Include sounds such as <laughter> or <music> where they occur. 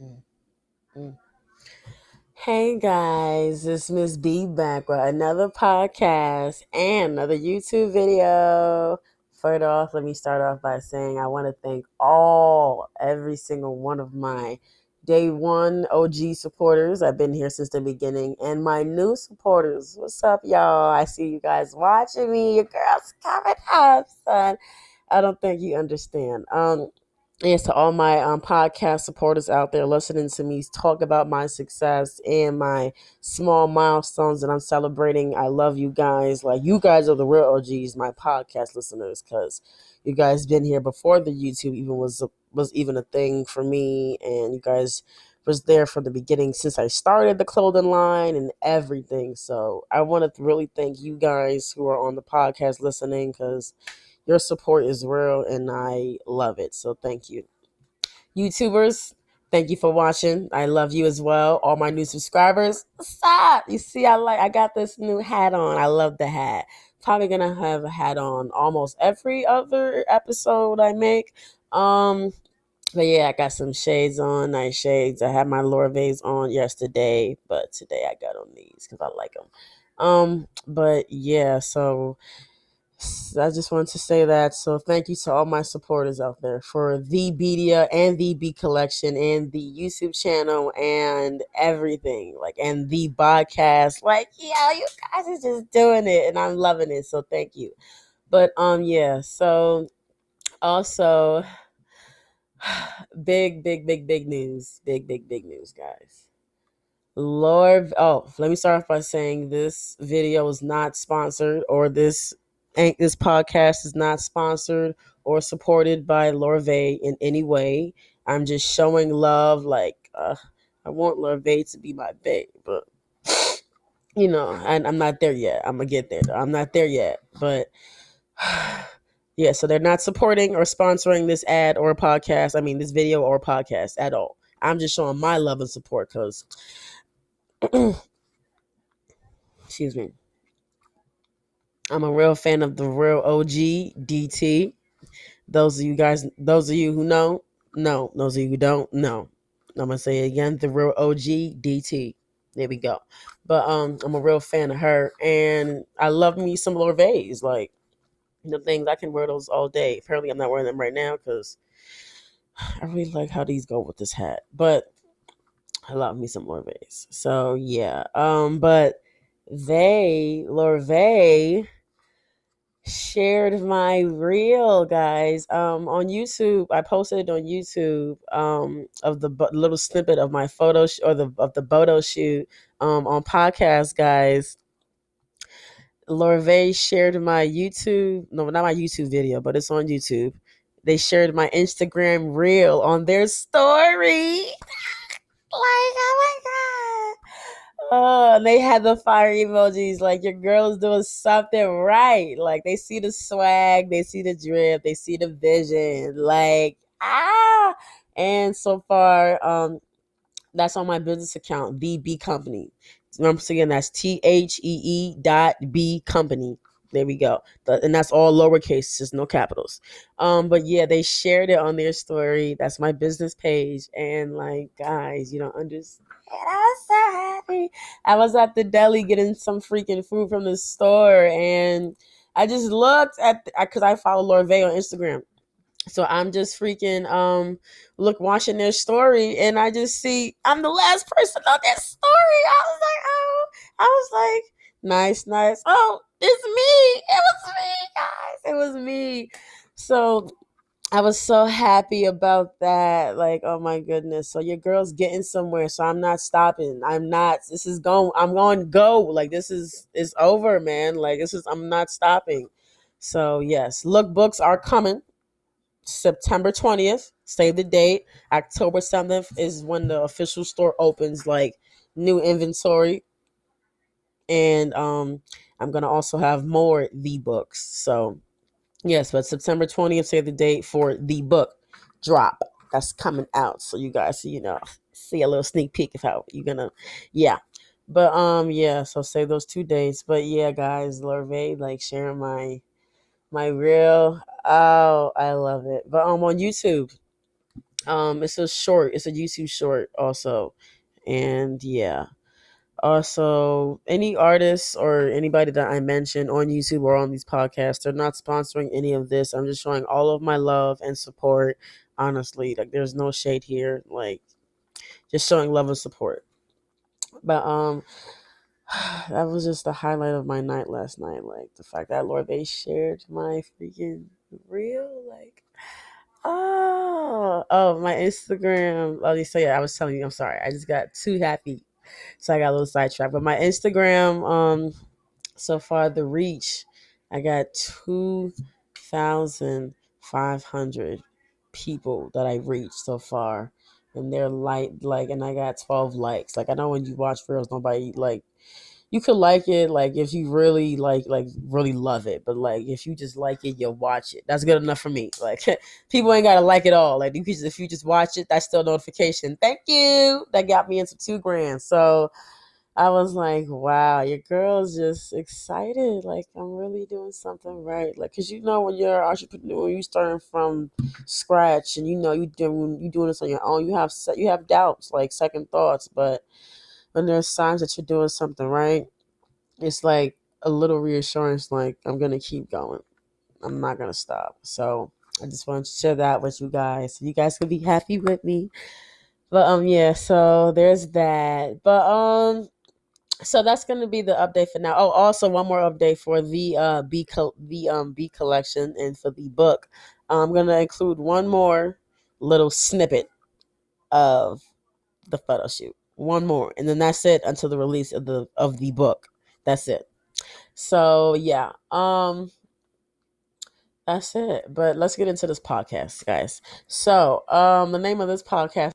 Mm, mm. Hey guys, it's Miss B back with another podcast and another YouTube video. First off, let me start off by saying I want to thank all, every single one of my day one OG supporters. I've been here since the beginning, and my new supporters. What's up, y'all? I see you guys watching me. Your girl's coming up, son. I don't think you understand. Um, Yes, to all my um, podcast supporters out there listening to me talk about my success and my small milestones that I'm celebrating. I love you guys. Like you guys are the real OGs, my podcast listeners, because you guys been here before the YouTube even was was even a thing for me, and you guys was there from the beginning since I started the clothing line and everything. So I want to really thank you guys who are on the podcast listening because your support is real and I love it. So thank you. YouTubers, thank you for watching. I love you as well. All my new subscribers, stop. You see, I like I got this new hat on. I love the hat. Probably gonna have a hat on almost every other episode I make. Um but yeah, I got some shades on, nice shades. I had my Lorvays on yesterday, but today I got on these because I like them. Um, but yeah, so I just wanted to say that. So thank you to all my supporters out there for the Bedia and the B collection and the YouTube channel and everything. Like and the podcast. Like, yeah, you guys are just doing it and I'm loving it. So thank you. But um yeah, so also <sighs> big, big, big, big news. Big, big, big news, guys. Lord, oh, let me start off by saying this video is not sponsored or this this podcast is not sponsored or supported by Lorvay in any way. I'm just showing love. Like uh, I want Lorvay to be my babe, but you know, and I'm not there yet. I'm gonna get there. Though. I'm not there yet, but <sighs> yeah. So they're not supporting or sponsoring this ad or podcast. I mean, this video or podcast at all. I'm just showing my love and support because, <clears throat> excuse me. I'm a real fan of the real OG DT. Those of you guys, those of you who know, no. Those of you who don't, no. I'm gonna say it again, the real OG DT. There we go. But um, I'm a real fan of her, and I love me some Lorvays. Like the things I can wear those all day. Apparently, I'm not wearing them right now because I really like how these go with this hat. But I love me some Lorvays. So yeah. Um, but they Lorvay shared my reel guys. Um on youtube i posted on youtube um of the little snippet of my photo sh- or the of the photo shoot um on podcast guys. Lorvay shared my youtube no not my youtube video but it's on youtube. They shared my instagram reel on their story. <laughs> Like oh my god Oh, and they had the fire emojis. Like your girl is doing something right. Like they see the swag, they see the drip, they see the vision. Like ah, and so far, um, that's on my business account, the B Company. Once again, that's T H E E dot B Company. There we go. And that's all lowercase, just no capitals. Um, but yeah, they shared it on their story. That's my business page. And like, guys, you don't understand. I was at the deli getting some freaking food from the store, and I just looked at because I follow Lorvay on Instagram. So I'm just freaking um look watching their story and I just see I'm the last person on that story. I was like, oh, I was like, nice, nice. Oh, it's me. It was me, guys. It was me. So I was so happy about that. Like, oh my goodness. So your girl's getting somewhere. So I'm not stopping. I'm not this is going I'm going go. Like this is it's over, man. Like this is I'm not stopping. So yes, lookbooks are coming. September 20th. Save the date. October 7th is when the official store opens, like new inventory. And um I'm gonna also have more the books. So yes, but September 20th, say the date for the book drop that's coming out. So you guys, you know, see a little sneak peek of how you're gonna, yeah. But um, yeah. So say those two dates. But yeah, guys, Lorvay like sharing my my real. Oh, I love it. But um, on YouTube, Um, it's a short. It's a YouTube short also, and yeah. Also, any artists or anybody that I mentioned on YouTube or on these podcasts, they're not sponsoring any of this. I'm just showing all of my love and support. Honestly, like there's no shade here. Like just showing love and support. But um, <sighs> that was just the highlight of my night last night. Like the fact that Lord they shared my freaking real Like oh oh my Instagram. Let me say I was telling you. I'm sorry. I just got too happy so I got a little sidetracked. But my Instagram, um, so far the reach, I got two thousand five hundred people that I reached so far, and they're like like, and I got twelve likes. Like I know when you watch reels, nobody like. You could like it, like if you really like, like really love it. But like if you just like it, you'll watch it. That's good enough for me. <laughs> Like people ain't gotta like it all. Like you just, if you just watch it, that's still notification. Thank you. That got me into two grand. So I was like, wow, your girl's just excited. Like, I'm really doing something right. Like, cause you know, when you're an entrepreneur, you starting from scratch, and you know you doing you doing this on your own. You have you have doubts, like second thoughts. But when there's signs that you're doing something right, it's like a little reassurance. Like, I'm gonna keep going. I'm not gonna stop. So I just wanted to share that with you guys, you guys can be happy with me. But um, yeah. So there's that. But um so that's going to be the update for now. Oh, also one more update for the uh B co- the um B collection and for the book. I'm going to include one more little snippet of the photo shoot. One more, and then that's it until the release of the of the book. That's it. So yeah, um, that's it. But let's get into this podcast, guys. So um, the name of this podcast